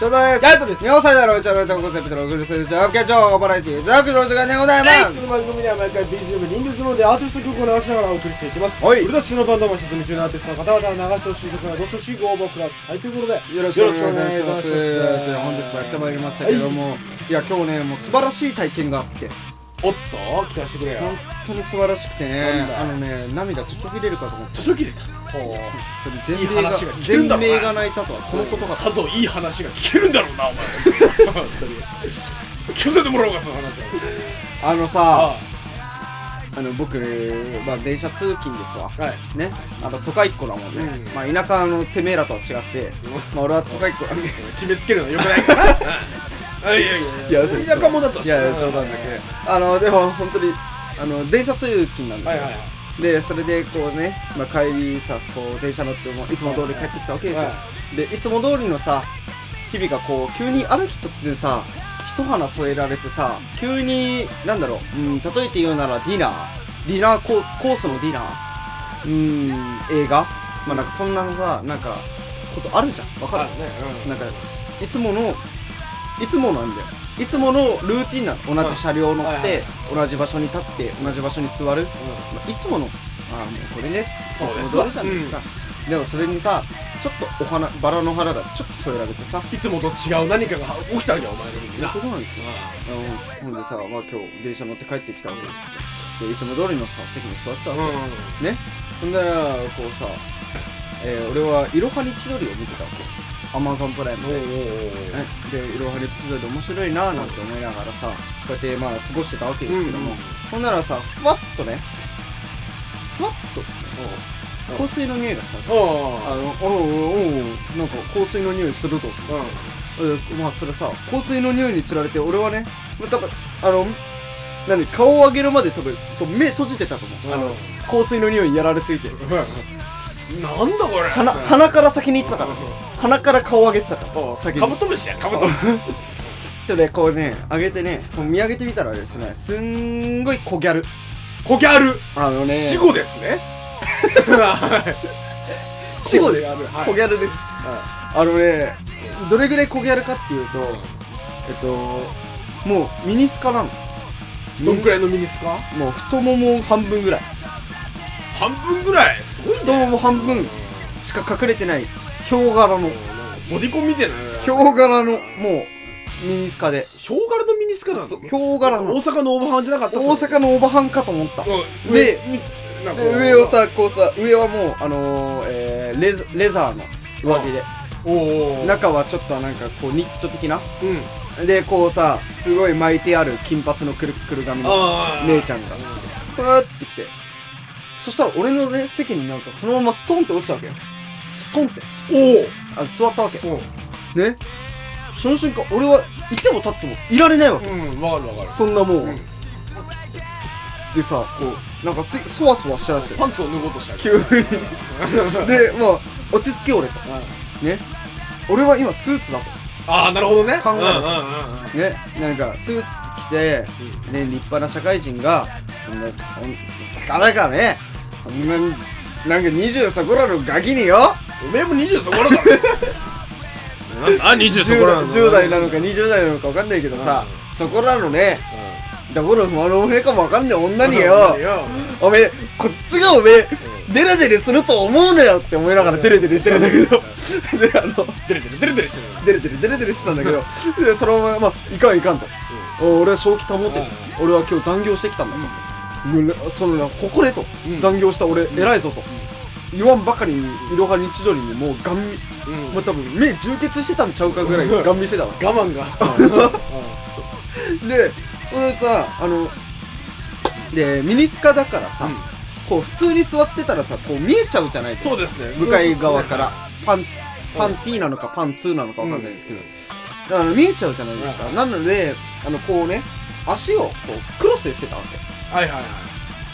翔太です。ヤイトです。日本最大のお茶の歌コンセプトの送りするジャブキャ情報バラエティージャックの時間でございますこの番組では毎回 BGM 臨月モードでアーティスト曲を流しながらお送りしていきます。はい。俺たちのバンドも沈み中のアーティストの方々は流してほしい曲などしどしご応募ください。ということでよろしくお願いします。本日もやってまいりましたけども、い、や今日ねもう素晴らしい体験があっておっと聞かせてくれよ。本当に素晴らしくてねあのね涙ちょっと切れるかと思って図書切れたほう。本当に全米が全米が泣いたとはこのことがさぞいい話が聞けるんだろうなお前。本当に聞かせてもらおうかその話あのさはあ。の僕、まあ、電車通勤ですわ。あはい。ね。あの都会っ子だもんね、うん。まあ田舎のてめえらとは違って、まあ俺は都会っ子なんで。決めつけるのよくないかな。あ いやいやいや。田舎者だといやいや冗談だけあのでも本当にあの電車通勤なんですよ、はいはいはい。でそれでこうね、まあ、帰りさこう電車乗ってもいつも通り帰ってきたわけですよ、はでいつも通りのさ日々がこう急にある日突然さ一花添えられてさ急になんだろう、うん、例えて言うならディナー。ディナーコースコースのディナー。うん映画。まあなんかそんなのさなんかことあるじゃん。わかる？あるね。なんかいつものいつもなんだよ。いつものルーティンなの。同じ車両乗って、はいはい。同じ場所に立って同じ場所に座る、うまあいつもの。ああもうこれね。そうです。いつも通りじゃないですか、でもそれにさちょっとお花バラの花がちょっと添えられてさ。んいつもと違う何かが起きたわけよお前の身にな。そういうことなんですよ。あのほんでさ、まあ、今日電車乗って帰ってきたわけですよ。でいつも通りのさ席に座ってたわけ、うん。ね。ほんでこうさ、えー俺はいろはに千鳥を見てたわけアマゾンプライムで、でいろはに千鳥面白いなーなんて思いながらさこうやってまあ過ごしてたわけですけども、うんうんほんならさふわっとねふわっと香水の匂いがしたわけ。おうあのおうおうおうなんか香水の匂いすると。まあそれさ香水の匂いにつられて俺はねまあ多分あの何顔を上げるまで多分そう目閉じてたと思う、ん。あの香水の匂いにやられすぎて。なんだこれ。鼻鼻から先に行ってたから鼻から顔上げてたから先に。カブトムシやカブトムシ。でねこうね上げてね見上げてみたらですねすんごい小ギャル。コギャル。あのね。死後ですね。は い死後です。はい。小ギャルです。あのねどれぐらい小ギャルかっていうとえっともうミニスカなの。どんくらいのミニスカ？もう太もも半分ぐらい。半分ぐらい？すごい太もも半分しか隠れてないヒョウ柄の。ボディコンみたい。なヒョウ柄のもうミニスカで。ヒョウ柄のミニスカなの？ヒョウ柄の。大阪のオーバーハンじゃなかった大阪のオーバーハンかと思った。うん。で上をさこうさ上はもうあのーえーレザレザーの上着で。おお中はちょっとなんかこうニット的な。うん。でこうさすごい巻いてある金髪のくるっくる髪の姉ちゃんが。ふわーって来て。そしたら俺のね席になんかそのままストンって落ちたわけよ。ストンっておあの座ったわけ。おね。その瞬間俺はいても立ってもいられないわけ、うんわかるわかる。そんなもう、うん。でさこうなんかすそわそわしちゃうしてパンツを脱ごうとした。急に。でもう落ち着け俺と。ね。俺は今スーツだと。ああなるほどね。考えるうんうんうんうん。ね。なんかスーツ着て、ね、立派な社会人がそんなほんたかだかね。そんななんか20そこらのガキによおめえも20そこらだ なんだ20そこ 10, らなの？10代なのか20代なのか分かんないけどさ、そこらのね。どこの馬の骨かも分かんない女によ。おめえこっちがおめえデレデレすると思うなよって思いながらデレデレしてるんだけど。であのデレデレデレデレしてるデレデレデレデレしてたんだけど。でそのまま、まあ、いかんいかんと、お俺は正気保ってる俺は今日残業してきたんだと、もうねそのな誇れと、うん。残業した俺偉いぞと、言わんばかりにいろはに千鳥にもうガン見うん。もう多分目充血してたんちゃうかぐらいガン見してたわ。我慢が。で俺さあのでミニスカだからさ、うん。こう普通に座ってたらさこう見えちゃうじゃないですか。そうですね。向かい側から。パンパンティーなのかパンツーなのかわかんないですけど、だから見えちゃうじゃないですか、なのであのこうね足をこうクロスでしてたわけ。はいはいはい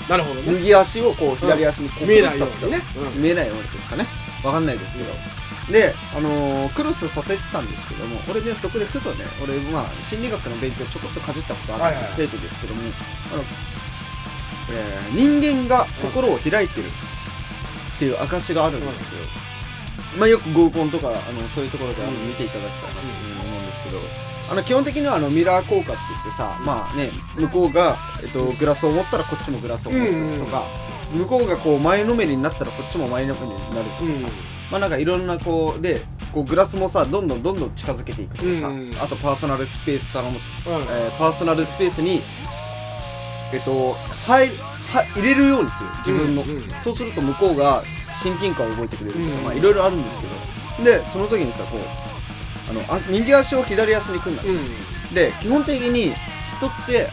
なるほどね。右足をこう左足にこう見えないクロスさせてようにね。うん。見えないようにですかね。わかんないですけど。で、あのークロスさせてたんですけども俺ねそこでふとね俺まあ心理学の勉強ちょこっとかじったことある程度ですけども、あのえー人間が心を開いてるっていう証があるんですけど、まあよく合コンとかあのそういうところであの見ていただきたいなというふうに思うんですけど、あの基本的にはあのミラー効果って言ってさまあね向こうが、えっと、グラスを持ったらこっちもグラスを持つとか、向こうがこう前のめりになったらこっちも前のめりになるとかさ、うん。まあなんかいろんなこうでこうグラスもさどんどんどんどん近づけていくとかさ、うん。あとパーソナルスペース頼む、うん。えーパーソナルスペースにえっと入は入れるようにする自分の、うんうん。そうすると向こうが親近感を覚えてくれるとか、うん。まあいろいろあるんですけど。でその時にさこうあのあ右足を左足に組んだの、うん。で基本的に人って、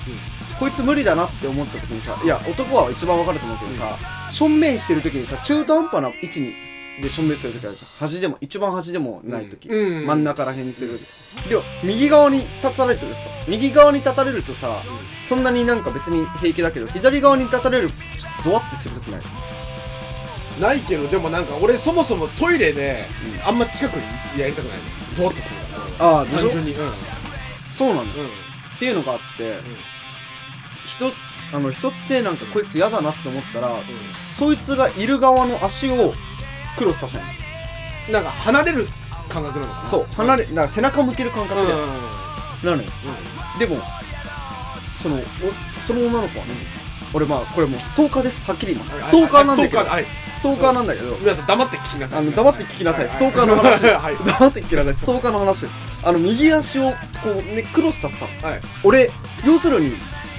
こいつ無理だなって思った時にさいや男は一番わかると思うけどさ、正面してる時にさ中途半端な位置にで正面する時あるじゃん。端でも一番端でもない時、うん。真ん中ら辺にする時、でも右側に立たれるとさ右側に立たれるとさ、そんなになんか別に平気だけど左側に立たれるちょっとゾワッてする時ない？ないけどでもなんか俺そもそもトイレでうあんま近くにやりたくないゾワッとする。ああでしょ？単純にうんそうなのっていうのがあって、人あの人ってなんかこいつ嫌だなって思ったら、そいつがいる側の足をクロスさせない。うんなんか離れる感覚なのかな。そう離れだから背中向ける感覚で、うん。うんうん。なのよでもそのおその女の子はね俺まあこれもうストーカーです。はっきり言います。ストーカーなんだけど。ストーカーはい。ストーカーなんだけど皆さん黙って聞きなさい。あの黙って聞きなさいストーカーの話。はい。黙って聞きなさいストーカーの話です。あの右足をこうねクロスさせたの。はい。俺要するに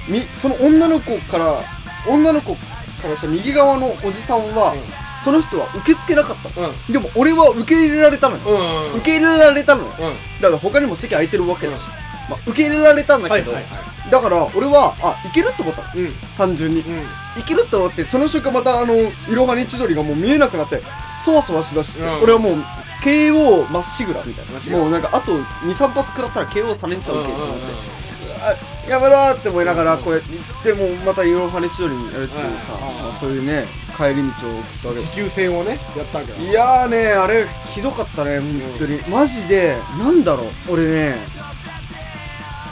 みその女の子から女の子からした右側のおじさんは、その人は受け付けなかったの。うん。でも俺は受け入れられたのよ、うんうん受け入れられたのよ。うん。だから他にも席空いてるわけだし、まあ、受け入れられたんだけど、はいはいはだから俺はあいけるって思ったの。いうん。単純に、うんいけるって思ってその瞬間またあのいろはに千鳥がもう見えなくなってそわそわしだして、うん。俺はもう KO まっしぐらみたいな。もうなんかあと23発食らったら KO されんちゃうけと思って、やめろーって思いながらこうやって行ってもうまたいろはに千鳥にやるっていうさ、うん。まあ、そういうね帰り道を送ったわけ持久戦をねやったわけだ。いやーねあれひどかったね本当に。マジでなんだろう俺ね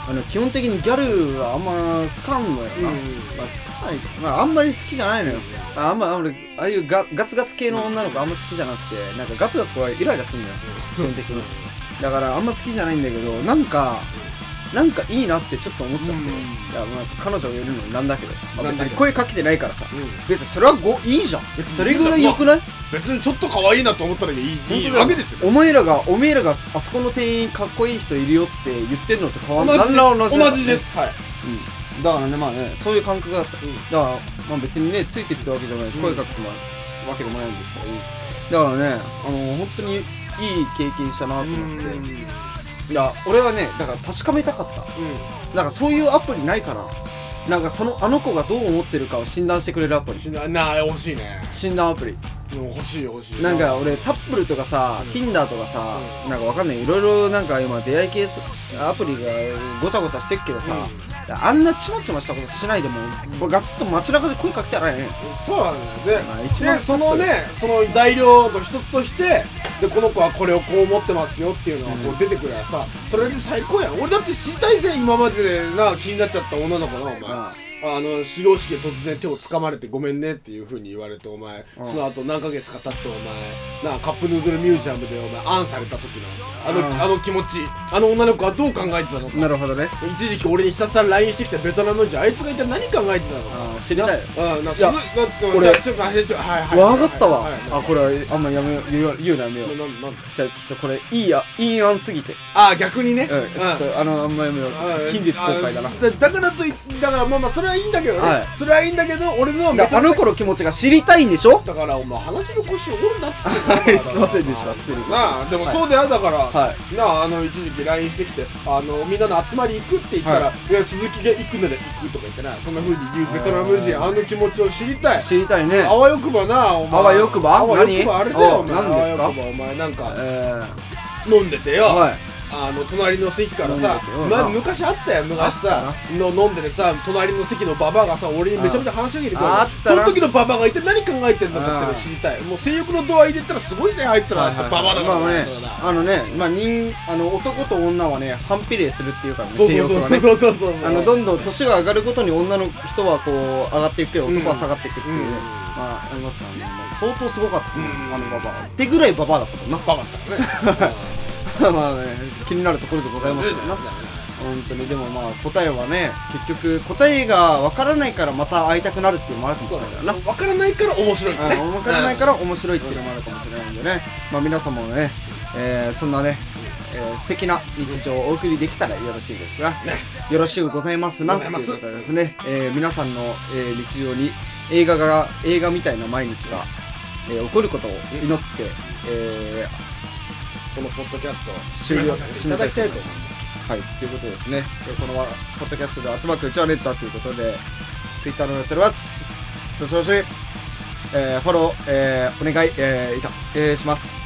あの基本的にギャルはあんま好かんのよな、うん。まあ好かない。まああんまり好きじゃないのよ。ああんまあ俺ああいうガガツガツ系の女の子あんま好きじゃなくてなんかガツガツこうイライラすんのよ。基本的に。だからあんま好きじゃないんだけどなんかなんかいいなってちょっと思っちゃって、うん。いやまあ彼女がいるのになんだけど、まあ、別に声かけてないからさ。うん。別にそれはごいいじゃん。別にそれぐらい良くない？別にちょっと可愛いなと思ったらいい。いいわけですよ。お前らがお前らがあそこの店員かっこいい人いるよって言ってんのと変わんない。同じです。同じです。はい。うん。だからねまあねそういう感覚だった、うん。だからまあ別にねついてってわけじゃない、ん。声かけてもらうわけでもないんですからいいですだからねあの本当にいい経験したなと思って、いや俺はねだから確かめたかった。なんかそういうアプリないかななんかそのあの子がどう思ってるかを診断してくれるアプリ。うんななあ欲しいね。診断アプリ。うん欲しい欲しい。なんか俺タップルとかさ、うん。Tinder とかさ、うん。なんかわかんない。いろいろなんか今出会い系すアプリがごちゃごちゃしてっけどさ、あんなちまちましたことしないでもガツッと街中で声かけたらねそうなん。だよまあで一番でそのねその材料の一つとしてでこの子はこれをこう思ってますよっていうのがこうん。う出てくるからさ。それで最高やん。俺だって知りたいぜ今まででな気になっちゃった女の子なお前ああの始業式で突然手を掴まれてごめんねっていう風に言われてお前うん。その後何ヶ月か経ってお前なあカップヌードルミュージアムでお前アンされた時のあのうん。あの気持ちあの女の子はどう考えてたのか。なるほどね。一時期俺にひたすら LINE してきたベトナム人あいつが一体何考えてたのか。あ知りたい。よあな、いや俺ちょっと、はい、ちょ、はい、はい。わかったわ、あこれはあんまやめよう言うのやめよう。な、な、なん？だじゃあちょっとこれいいやいい案すぎて。あ、逆にね。うんちょっとあのあんまやめよう。あ近日公開だな。あだだからとい、だから、まあまあ、それはいいんだけどね。はい。それはいいんだけど、俺のあの子の気持ちが知りたいんでしょ？だから、お前、話の腰折るなっつってはいすいませんでした捨てるなあ、でもそうだよ、だから。はなあ、あの、一時期 LINE してきて、あの、みんなの集まり行くって言ったら、、はいや、鈴木が行くなら行くとか言ってな、そんな風に言うベトナム人、あの気持ちを知りたい。知りたいねあわよくばな、お前。あわよくば？あわよくば何あれだよ、おお前。何ですか？あわよくばお前、なんか、え飲んでてよ。ー、はいあの隣の席からさま昔あったよ昔さの飲んでてさ隣の席のババアがさ俺にめちゃめちゃ話しかけてくるその時のババアが一体何考えてんのかっての知りたい。もう性欲の度合いで言ったらすごいぜあいつらだってババアだからまあねあのねまあ人あの男と女はね反比例するっていうからねそう性欲はね。そうそうそうあのどんどん年が上がるごとに女の人はこう上がっていくけど男は下がっていくっていうまあありますからね、まあ、相当すごかったあのババア。ってぐらいババアだったもんな。バカったからね まあね気になるところでございますよな本当に。でもまあ答えはね結局答えがわからないからまた会いたくなるっていうのもあるかもしれないからな分からないから面白いねあの分からないから面白いっていうのもあるかもしれないんでね、まあ、皆様もね、えーそんなね、えー素敵な日常をお送りできたらよろしいですが、ね。よろしゅうございますな。ということでですね、えー皆さんの、えー日常に映画が映画みたいな毎日が、えー起こることを祈って、えこのポッドキャストを終了させていただきたいと思います。ーはいということでですね。でこのポッドキャストでは「アットマークうちはネッター」ということで Twitter のやっております。どしどし、えーフォロー、えーお願い、えーいた、えーします。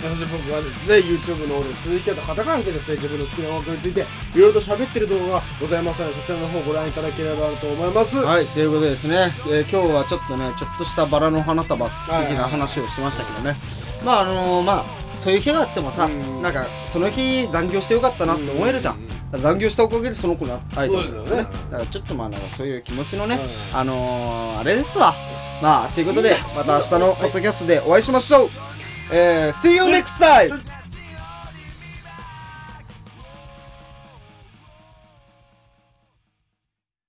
そして僕はですね YouTube の鈴木とカタカナでですね。自分の好きな音楽についていろいろと喋ってる動画がございますのでそちらの方ご覧いただければと思います。はい、ということでですね、えー今日はちょっとね、ちょっとしたバラの花束的な話をしましたけどね、まああのー、まあ、そういう日があってもさ、うんなんか、その日残業してよかったなって思えるじゃん。残業したおかげでその子に会えたんだよね。だからちょっとまあ、なんかそういう気持ちのね、うんあのー、あれですわ。まあ、ということで、また明日のポッドキャストでお会いしましょう。えー、See you next time!